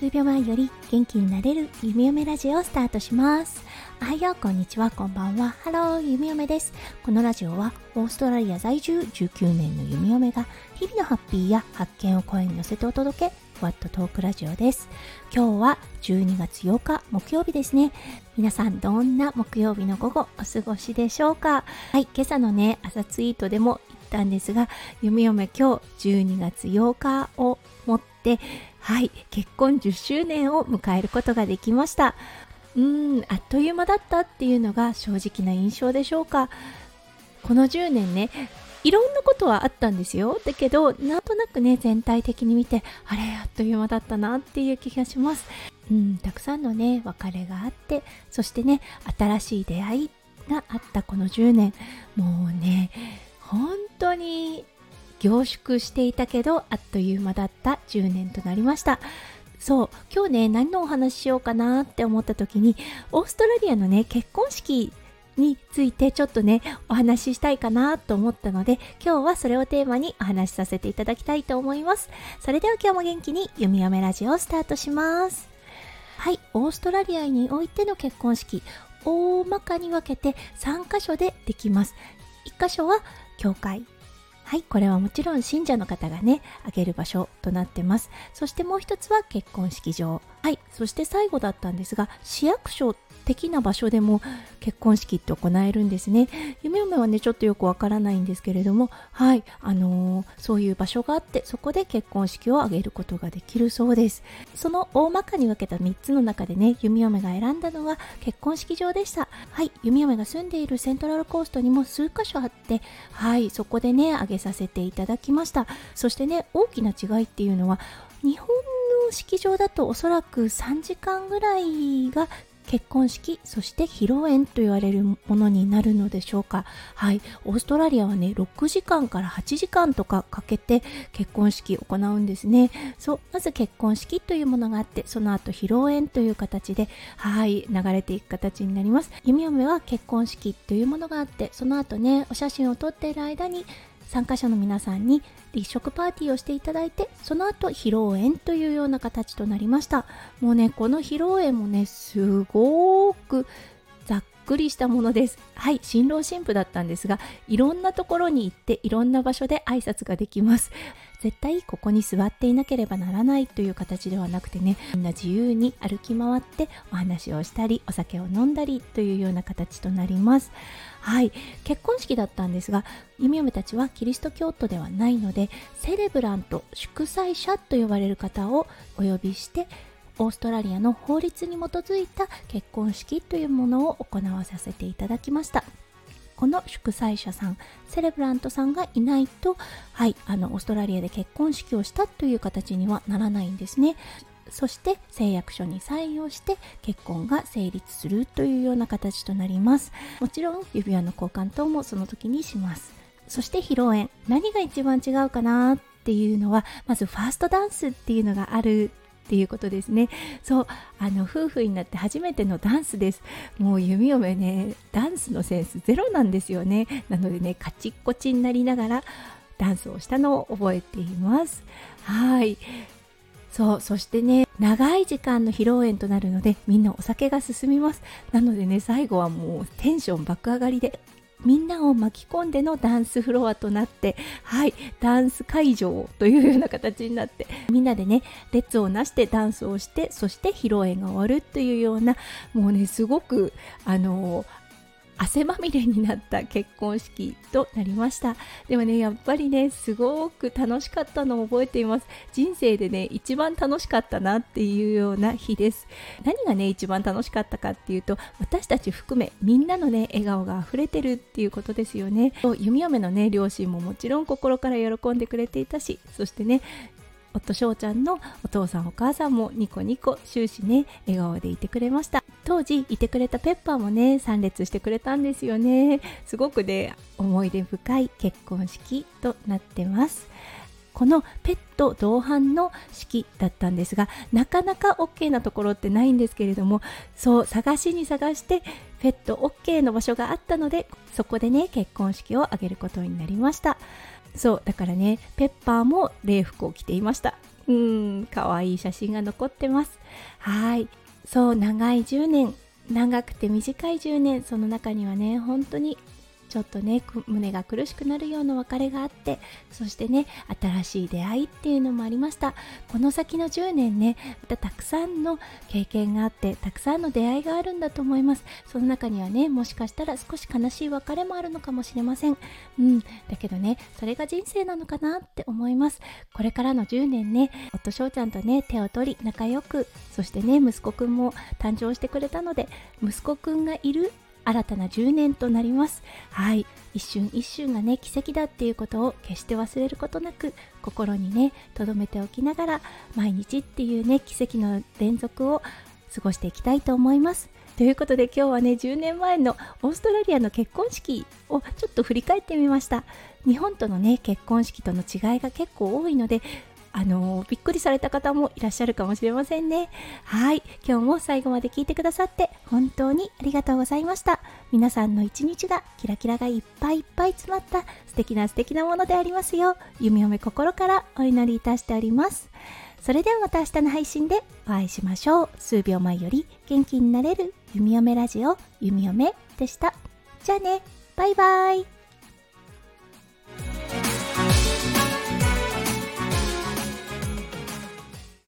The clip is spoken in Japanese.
数秒前より元気になれる弓嫁ラジオをスタートします。おはようこんにちはこんばんは。ハロー弓嫁です。このラジオはオーストラリア在住19年の弓嫁が日々のハッピーや発見を声に乗せてお届けふわっとトークラジオです。今日は12月8日木曜日ですね。皆さんどんな木曜日の午後お過ごしでしょうか？はい今朝のね朝ツイートでも言ったんですが弓嫁今日12月8日をもってはい結婚10周年を迎えることができました。うーんあっという間だったっていうのが正直な印象でしょうか。この10年ねいろんなことはあったんですよ。だけどなんとなくね全体的に見てあれあっという間だったなっていう気がします。うんたくさんのね別れがあってそしてね新しい出会いがあったこの10年。もうね本当に凝縮していたけどあっという間だった10年となりました。そう今日ね何のお話ししようかなって思った時にオーストラリアのね結婚式についてちょっとねお話ししたいかなと思ったので今日はそれをテーマにお話しさせていただきたいと思います。それでは今日も元気に弓嫁ラジオをスタートします。はいオーストラリアにおいての結婚式大まかに分けて3箇所でできます。1箇所は教会。はい、これはもちろん信者の方がね、あげる場所となってます。そしてもう一つは結婚式場。はい、そして最後だったんですが、市役所的な場所でも結婚式って行えるんですね。夢嫁はね、ちょっとよくわからないんですけれども、はい、あのー、そういう場所があって、そこで結婚式を挙げることができるそうです。その大まかに分けた3つの中でね、弓嫁が選んだのは結婚式場でした。はい、弓嫁が住んでいるセントラルコーストにも数箇所あって、はい、そこでね、挙げさせていただきましたそしてね大きな違いっていうのは日本の式場だとおそらく3時間ぐらいが結婚式そして披露宴と言われるものになるのでしょうか。はい。オーストラリアはね6時間から8時間とかかけて結婚式を行うんですね。そうまず結婚式というものがあってその後披露宴という形ではい流れていく形になります。弓嫁は結婚式というものがあってその後ねお写真を撮っている間に参加者の皆さんに立食パーティーをしていただいてその後披露宴というような形となりました。もうねこの披露宴もねすごくざっくりしたものです。はい新郎新婦だったんですがいろんなところに行っていろんな場所で挨拶ができます。絶対ここに座っていなければならないという形ではなくてねみんな自由に歩き回ってお話をしたりお酒を飲んだりというような形となります。はい。結婚式だったんですが弓嫁たちはキリスト教徒ではないのでセレブラント祝祭者と呼ばれる方をお呼びしてオーストラリアの法律に基づいた結婚式というものを行わさせていただきました。この祝祭者さんセレブラントさんがいないとはいあのオーストラリアで結婚式をしたという形にはならないんですね。そして誓約書にサインをして結婚が成立するというような形となります。もちろん指輪の交換等もその時にします。そして披露宴。何が一番違うかなっていうのはまずファーストダンスっていうのがあるっていうことですね。そうあの夫婦になって初めてのダンスです。もう弓嫁ねダンスのセンスゼロなんですよね。なのでねカチッコチになりながらダンスをしたのを覚えています。はい。そうそしてね長い時間の披露宴となるのでみんなお酒が進みます。なのでね最後はもうテンション爆上がりでみんなを巻き込んでのダンスフロアとなってはいダンス会場というような形になってみんなでね列をなしてダンスをしてそして披露宴が終わるというようなもうねすごくあの汗まみれになった結婚式となりました。でもねやっぱりねすごく楽しかったのを覚えています。人生でね一番楽しかったなっていうような日です。何がね一番楽しかったかっていうと私たち含めみんなのね笑顔が溢れてるっていうことですよね。弓嫁のね両親ももちろん心から喜んでくれていたしそしてね夫翔ちゃんのお父さんお母さんもニコニコ終始ね笑顔でいてくれました。当時いてくれたペッパーもね参列してくれたんですよね。すごくね思い出深い結婚式となってます。このペット同伴の式だったんですがなかなか OK なところってないんですけれどもそう探しに探してペット OK の場所があったのでそこでね結婚式を挙げることになりました。そうだからねペッパーも礼服を着ていました。うん可愛い写真が残ってます。はい。そう長い10年長くて短い10年その中にはね本当にちょっとね胸が苦しくなるような別れがあってそしてね新しい出会いっていうのもありました。この先の10年ねまたたくさんの経験があってたくさんの出会いがあるんだと思います。その中にはねもしかしたら少し悲しい別れもあるのかもしれません。うん。だけどねそれが人生なのかなって思います。これからの10年ね夫翔ちゃんとね手を取り仲良くそしてね息子くんも誕生してくれたので息子くんがいる新たな10年となります。はい。一瞬一瞬がね奇跡だっていうことを決して忘れることなく心にね留めておきながら毎日っていうね奇跡の連続を過ごしていきたいと思います。ということで今日はね10年前のオーストラリアの結婚式をちょっと振り返ってみました。日本とのね結婚式との違いが結構多いのであのびっくりされた方もいらっしゃるかもしれませんね。はい。今日も最後まで聞いてくださって本当にありがとうございました。皆さんの一日がキラキラがいっぱいいっぱい詰まった素敵な素敵なものでありますよう、弓嫁心からお祈りいたしております。それではまた明日の配信でお会いしましょう。数秒前より元気になれる弓嫁ラジオ弓嫁でした。じゃあね、バイバイ。